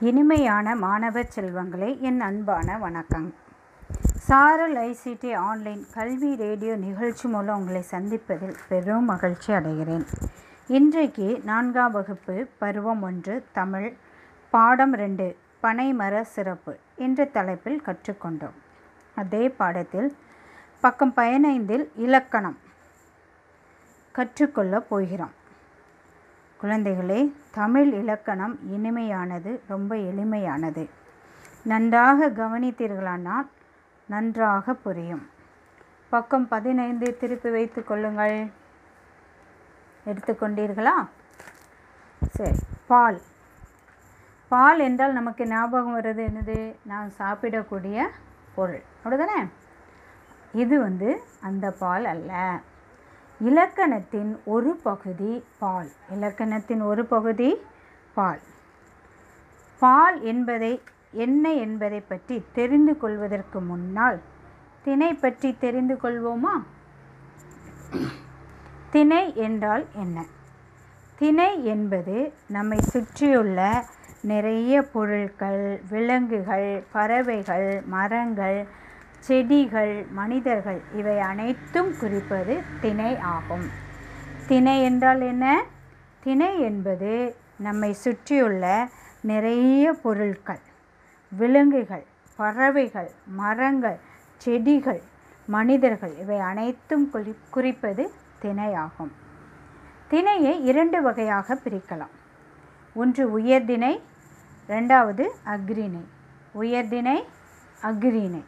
இனிமையான மாணவ செல்வங்களே என் அன்பான வணக்கம். சாரல் ஐசிடி ஆன்லைன் கல்வி ரேடியோ நிகழ்ச்சி மூலம் உங்களை சந்திப்பதில் பெரும் மகிழ்ச்சி அடைகிறேன். இன்றைக்கு நான்காம் வகுப்பு பருவம் ஒன்று தமிழ் பாடம் ரெண்டு பனைமர சிறப்பு என்ற தலைப்பில் கற்றுக்கொண்டோம். அதே பாடத்தில் பக்கம் பதினைந்தில் இலக்கணம் கற்றுக்கொள்ளப் போகிறோம். குழந்தைகளே தமிழ் இலக்கணம் இனிமையானது ரொம்ப எளிமையானது. நன்றாக கவனித்தீர்களானால் நன்றாக புரியும். பக்கம் பதினைந்து திருப்பி வைத்து கொள்ளுங்கள். எடுத்துக்கொண்டீர்களா சரி பால். பால் என்றால் நமக்கு ஞாபகம் வருது என்னது? நாம் சாப்பிடக்கூடிய பொருள். அப்படிதானே இது வந்து அந்த பால் அல்ல. இலக்கணத்தின் ஒரு பகுதி பால். இலக்கணத்தின் ஒரு பகுதி பால். பால் என்பதை என்ன என்பதை பற்றி தெரிந்து கொள்வதற்கு முன்னால் திணை பற்றி தெரிந்து கொள்வோமா? திணை என்றால் என்ன? திணை என்பது நம்மை சுற்றியுள்ள நிறைய பொருட்கள் விலங்குகள் பறவைகள் மரங்கள் செடிகள் மனிதர்கள் இவை அனைத்தும் குறிப்பது திணை ஆகும். திணை என்றால் என்ன? திணை என்பது நம்மை சுற்றியுள்ள நிறைய பொருட்கள் விலங்குகள் பறவைகள் மரங்கள் செடிகள் மனிதர்கள் இவை அனைத்தும் குறி குறிப்பது திணை ஆகும். திணையை இரண்டு வகையாக பிரிக்கலாம். ஒன்று உயர்திணை ரெண்டாவது அக்ரிணை உயர்திணை அக்ரிணை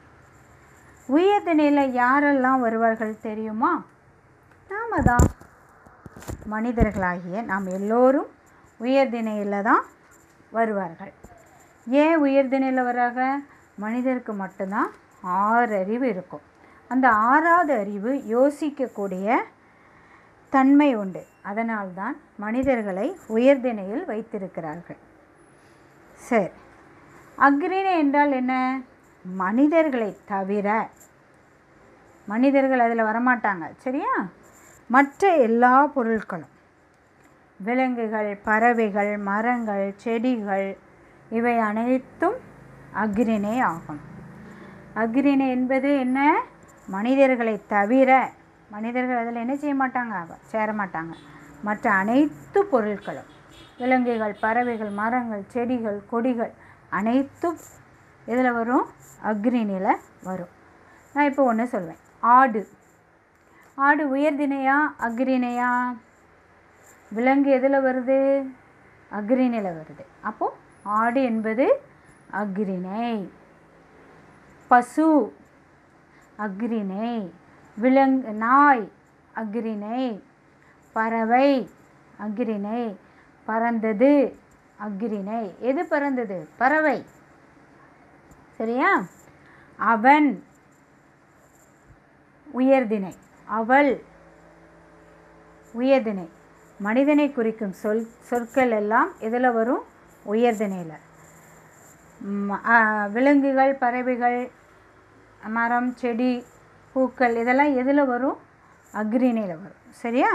உயர்திணையில் யாரெல்லாம் வருவார்கள் தெரியுமா? நாம தான் மனிதர்களாகிய நாம் எல்லோரும் உயர்தினையில் தான் வருவார்கள். ஏன் உயர்திணையில் வராங்க? மனிதருக்கு மட்டும்தான் ஆறு அறிவு இருக்கும். அந்த ஆறாவது அறிவு யோசிக்கக்கூடிய தன்மை உண்டு. அதனால்தான் மனிதர்களை உயர்திணையில் வைத்திருக்கிறார்கள். சரி. அக்ரிணை என்றால் என்ன? மனிதர்களை தவிர மனிதர்கள் அதில் வரமாட்டாங்க சரியா? மற்ற எல்லா பொருட்களும். விலங்குகள் பறவைகள் மரங்கள் செடிகள் இவை அனைத்தும் அக்ரிணை ஆகும். அக்ரிணை என்பது என்ன? மனிதர்களை தவிர மனிதர்கள் அதில் என்ன செய்ய மாட்டாங்க? சேர மாட்டாங்க. மற்ற அனைத்து பொருட்களும் விலங்குகள் பறவைகள் மரங்கள் செடிகள் கொடிகள் அனைத்தும் இதில் வரும் அக்ரிணியில் வரும். நான் இப்போ ஒன்று சொல்வேன். ஆடு. ஆடு உயர்தினையா அக்ரிணையா விலங்கு எதில் வருது? அக்ரிணையில் வருது. அப்போது ஆடு என்பது அக்ரிணை பசு அக்ரிணை விலங்கு நாய் அக்ரிணை பறவை அக்ரிணை பறந்தது அக்ரிணை எது பறந்தது? பறவை. சரியா? அவன் உயர்தினை அவள் உயர்தினை மனிதனை குறிக்கும் சொல் சொற்கள் எல்லாம் எதில் வரும்? உயர்தினையில் விலங்குகள் பறவைகள் மரம் செடி பூக்கள் இதெல்லாம் எதில் வரும்? அக்ரிணையில் வரும். சரியா?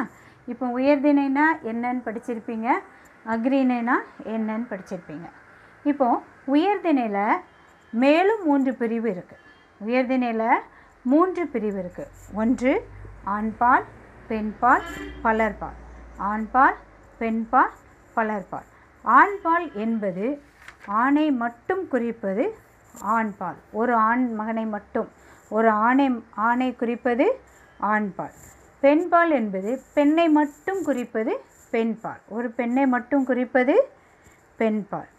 இப்போ உயர்தினைனா என்னன்னு படிச்சிருப்பீங்க. அக்ரிணைனா என்னன்னு படிச்சிருப்பீங்க. இப்போது உயர்தினையில் மேலும் மூன்று பிரிவு இருக்குது உயர்தினையில் மூன்று பிரிவு இருக்குது ஒன்று ஆண்பால் பெண்பால் பலர்பால். ஆண்பால் பெண்பால் பலர்பால். ஆண்பால் என்பது ஆணை மட்டும் குறிப்பது ஆண்பால். ஒரு ஆண் மகனை மட்டும். ஒரு ஆணை ஆணை குறிப்பது ஆண்பால். பெண்பால் என்பது பெண்ணை மட்டும் குறிப்பது பெண்பால். ஒரு பெண்ணை மட்டும் குறிப்பது பெண்பால்.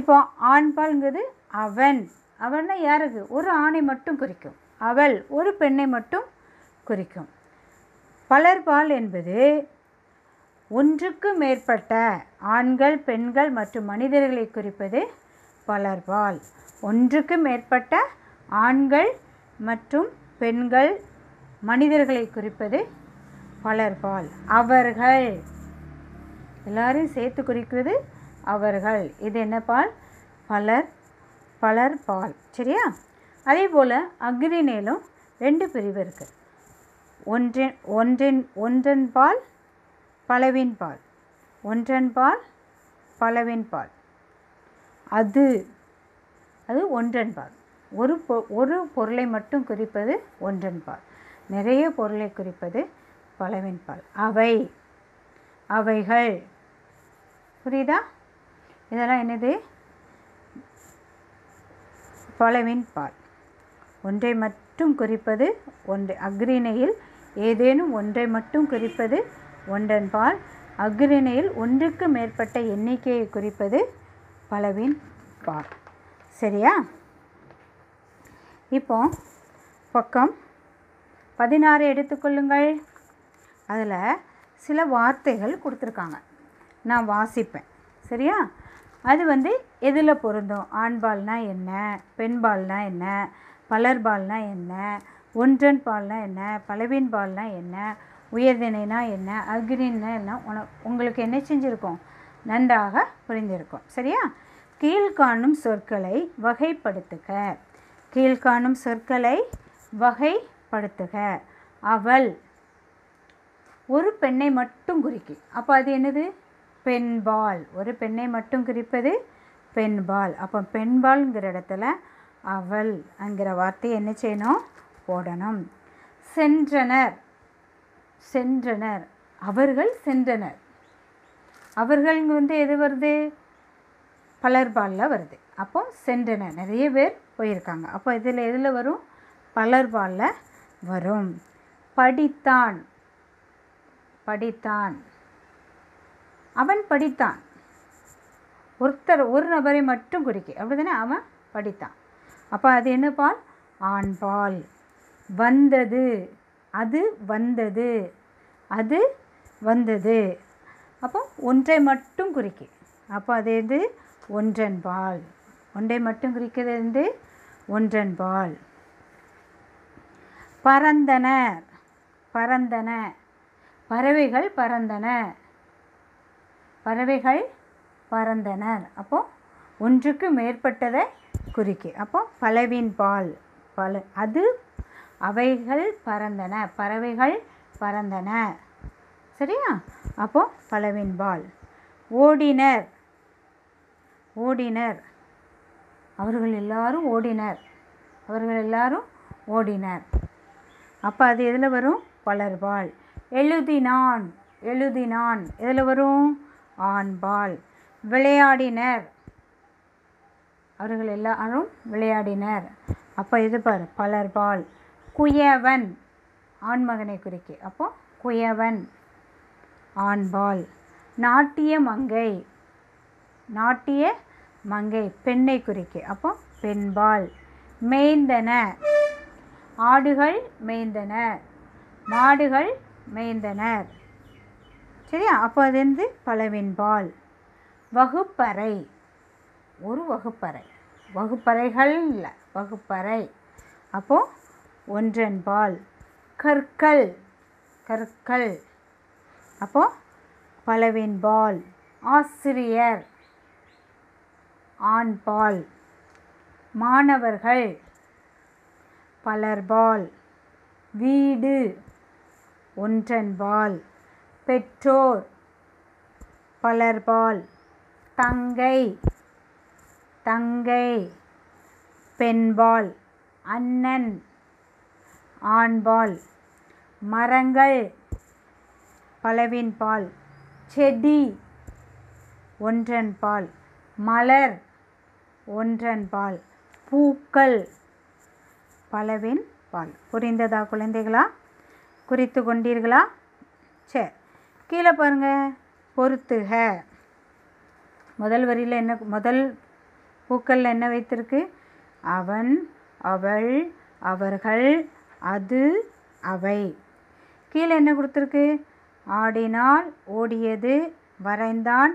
இப்போ ஆண்பால்ங்கிறது அவன். அவள்னா யாருக்கு ஒரு ஆணை மட்டும் குறிக்கும். அவள் ஒரு பெண்ணை மட்டும் குறிக்கும். பலர்பால் என்பது ஒன்றுக்கு மேற்பட்ட ஆண்கள் பெண்கள் மற்றும் மனிதர்களை குறிப்பது பலர்பால். ஒன்றுக்கு மேற்பட்ட ஆண்கள் மற்றும் பெண்கள் மனிதர்களை குறிப்பது பலர்பால். அவர்கள். எல்லாரையும் சேர்த்து குறிக்கிறது அவர்கள். இது என்ன பால் பலர் பலர் பால் சரியா? அதே போல் அக்ரினேலும் ரெண்டு பிரிவு இருக்குது ஒன்றின் ஒன்றின் ஒன்றன் பால் பலவின் பால். ஒன்றன் பால் பலவின் பால். அது அது ஒன்றன் பால். ஒரு பொ ஒரு பொருளை மட்டும் குறிப்பது ஒன்றன் பால். நிறைய பொருளை குறிப்பது பலவின் பால். அவை அவைகள். புரியுதா? இதெல்லாம் என்னது? பலவின் பால். ஒன்றை மட்டும் குறிப்பது ஒன்றை. அக்ரிணையில் ஏதேனும் ஒன்றை மட்டும் குறிப்பது ஒன்றன் பால். அக்ரிணையில் ஒன்றுக்கு மேற்பட்ட எண்ணிக்கையை குறிப்பது பலவின் பால். சரியா? இப்போ பக்கம் பதினாறு எடுத்துக்கொள்ளுங்கள் அதில் சில வார்த்தைகள் கொடுத்துருக்காங்க. நான் வாசிப்பேன். சரியா? அது வந்து எதில் பொருந்தும்? ஆண்பால்னா என்ன? பெண்பால்னா என்ன? பலர்பால்னா என்ன? ஒன்றன் பால்னா என்ன? பலவின் பால்னா என்ன? உயர்தினைனா என்ன? அக்னின்னா என்ன? உன உங்களுக்கு என்ன செஞ்சுருக்கோம்? நன்றாக புரிந்திருக்கும். சரியா? கீழ்காணும் சொற்களை வகைப்படுத்துக. கீழ்காணும் சொற்களை வகைப்படுத்துக. அவள் ஒரு பெண்ணை மட்டும் குறிக்கும் அப்போ அது என்னது? பெண்பால். ஒரு பெண்ணை மட்டும் குறிப்பது பெண்பால். அப்போ பெண்பால்ங்கிற இடத்துல அவள் என்கிற வார்த்தையை என்ன செய்யணும்? போடணும். சென்றனர். சென்றனர். அவர்கள் சென்றனர். அவர்கள் வந்து எது வருது? பலர்பாலில் வருது. அப்போ சென்றனர். நிறைய பேர் போயிருக்காங்க. அப்போ இதில் எதில் வரும்? பலர்பாலில் வரும். படித்தான். படித்தான். அவன் படித்தான். ஒருத்தர் ஒரு நபரை மட்டும் குறிக்க. அப்படி தானே அவன் படித்தான். அப்போ அது என்ன பால்? ஆண் பால். வந்தது. அது வந்தது. அது வந்தது. அப்போ ஒன்றை மட்டும் குறிக்கு. அப்போ அது எது? ஒன்றன் பால். ஒன்றை மட்டும் குறிக்கிறது வந்து ஒன்றன் பால். பறந்தனர் பறந்தன பறவைகள் பறந்தன. பறவைகள் பறந்தனர். அப்போ ஒன்றுக்கு மேற்பட்டதை குறிக்கு. அப்போ பலவின் பால் பல அது அவைகள் பறந்தன பறவைகள் பறந்தன. சரியா? அப்போ பலவின் பால். ஓடினர். ஓடினர். அவர்கள் எல்லாரும் ஓடினர். அவர்கள் எல்லாரும் ஓடினர். அப்போ அது எதில் வரும்? பலர்பால் எழுதினான். எழுதினான். எதில் வரும்? ஆண்பால். விளையாடினர். அவர்கள் எல்லாரும் விளையாடினர். அப்போ இது பாரு பலர்பால். குயவன். ஆண்மகனை குறிக்கு. அப்போ குயவன். ஆண்பால். நாட்டிய மங்கை. நாட்டிய மங்கை. பெண்ணை குறிக்கு. அப்போ பெண்பால். மேய்ந்தன. ஆடுகள் மேய்ந்தன. மாடுகள் மேய்ந்தனர். சரியா? அப்போ அது வந்து பலவின்பால் வகுப்பறை. ஒரு வகுப்பறை. வகுப்பறைகள் இல்லை. வகுப்பறை. அப்போது ஒன்றன்பால் கற்கள். கற்கள். அப்போது பலவின்பால் ஆசிரியர். ஆண்பால் மாணவர்கள். பலர்பால் வீடு. ஒன்றன்பால் பெற்றோர் பலர்பால் தங்கை. தங்கை. பெண்பால் அண்ணன். ஆண்பால் மரங்கள். பலவின்பால் செடி. ஒன்றன் பால். மலர். ஒன்றன்பால் பூக்கள். பலவின் பால். புரிந்ததா குழந்தைகளா? குறித்து கொண்டீர்களா? சரி கீழே பாருங்க. பொறுத்துக. முதல் வரியில் என்ன முதல் பூக்களில் என்ன வைத்திருக்கு? அவன் அவள் அவர்கள் அது அவை. கீழே என்ன கொடுத்துருக்கு? ஆடினால் ஓடியது வரைந்தான்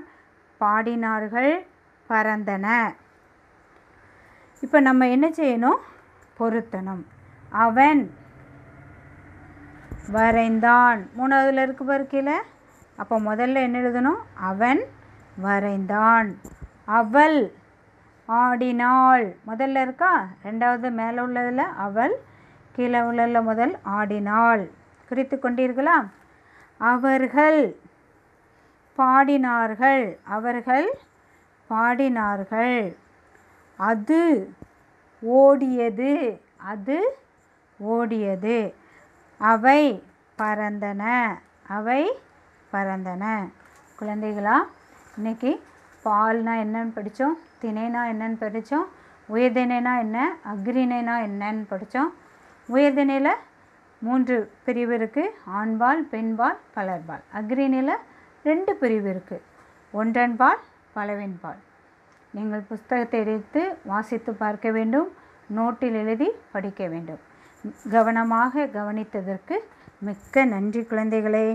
பாடினார்கள் பறந்தன. இப்போ நம்ம என்ன செய்யணும்? பொருத்தணும். அவன் வரைந்தான். மூணாவதுல இருக்கு பாரு கீழே. அப்போ முதல்ல என்ன எழுதணும்? அவன் வரைந்தான். அவள் ஆடினாள். முதல்ல இருக்கா? ரெண்டாவது மேலே உள்ளதில் அவள் கீழே உள்ள முதல் ஆடினாள். குறித்து கொண்டீர்களா? அவர்கள் பாடினார்கள். அவர்கள் பாடினார்கள். அது ஓடியது. அது ஓடியது. அவை பறந்தன. அவை பறந்தன. குழந்தைகளா இன்னைக்கு பால்னா என்னன்னு படித்தோம் திணைனா என்னன்னு படித்தோம் உயர்திணைனா என்ன அக்ரிணைனா என்னன்னு படித்தோம் உயர்திணையில் மூன்று பிரிவு இருக்குது ஆண்பால் பெண்பால் பலர்பால். அக்ரிணையில் ரெண்டு பிரிவு இருக்குது ஒன்றன்பால் பலவின்பால். நீங்கள் புஸ்தகத்தை எடுத்து வாசித்து பார்க்க வேண்டும் நோட்டில் எழுதி படிக்க வேண்டும். கவனமாக கவனித்ததற்கு மிக்க நன்றி குழந்தைகளே.